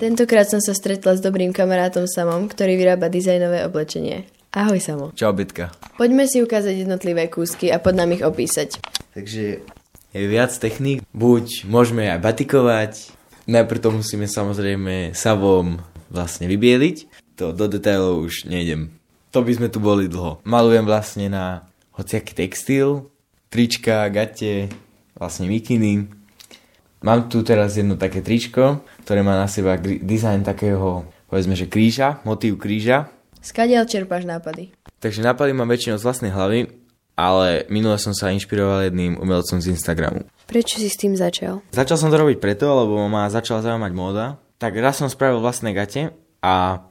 Tentokrát som sa stretla s dobrým kamarátom Samom, ktorý vyrába dizajnové oblečenie. Ahoj Samo. Čau Betka. Poďme si ukázať jednotlivé kúsky a pod nám ich opísať. Takže je viac techník. Buď môžeme aj batikovať, najprv to musíme samozrejme savom vlastne vybieliť. To do detailov už nejdem. To by sme tu boli dlho. Malujem vlastne na hociaký textil, trička, gate, vlastne mikiny, Mám tu teraz jedno také tričko, ktoré má na seba dizajn takého, povedzme, že kríža, motív kríža. Skadiaľ čerpáš nápady? Takže nápady mám väčšinou z vlastnej hlavy, ale minule som sa inšpiroval jedným umelcom z Instagramu. Prečo si s tým začal? Začal som to robiť preto, lebo ma začala zaujímať móda. Tak raz som spravil vlastné gate a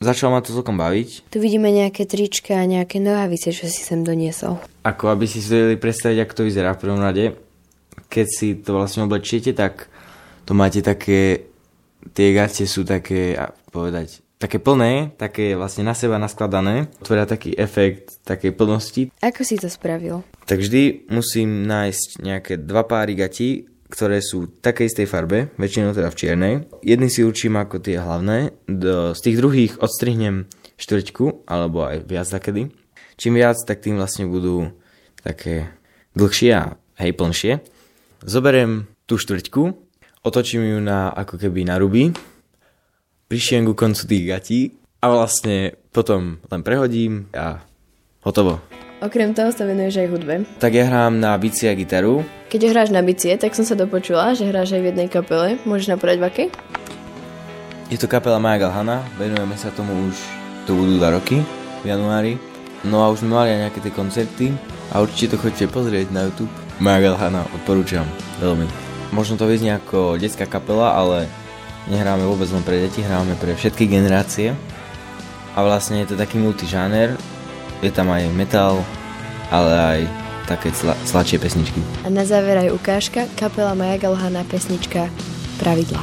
začalo ma to celkom baviť. Tu vidíme nejaké trička a nejaké nohavice, čo si sem doniesol. Ako aby si si vedeli predstaviť, ako to vyzerá v prvom rade keď si to vlastne oblečiete, tak to máte také, tie gate sú také, povedať, také plné, také vlastne na seba naskladané, tvoria taký efekt takej plnosti. Ako si to spravil? Tak vždy musím nájsť nejaké dva páry gatí, ktoré sú takej istej farbe, väčšinou teda v čiernej. Jedný si určím ako tie hlavné, do, z tých druhých odstrihnem štvrťku, alebo aj viac takedy. Čím viac, tak tým vlastne budú také dlhšie a hej, plnšie. Zoberiem tú štvrťku, otočím ju na, ako keby na ruby, prišiem ku koncu tých gatí a vlastne potom len prehodím a hotovo. Okrem toho sa venuješ aj hudbe. Tak ja hrám na bicie a gitaru. Keď hráš na bicie, tak som sa dopočula, že hráš aj v jednej kapele. Môžeš napovedať v akej? Je to kapela Maja Galhana, venujeme sa tomu už, to budú dva roky, v januári. No a už sme mali aj nejaké tie koncerty a určite to chodite pozrieť na YouTube. Maja Galhana, odporúčam veľmi. Možno to vyznie ako detská kapela, ale nehráme vôbec len pre deti, hráme pre všetky generácie. A vlastne je to taký multižáner, je tam aj metal, ale aj také sla, sladšie pesničky. A na záver aj ukážka, kapela Maja Galhana, pesnička Pravidlá.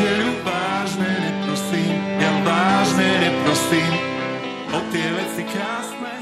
Priateľu, vážne neprosím, ja vážne neprosím o tie veci krásne.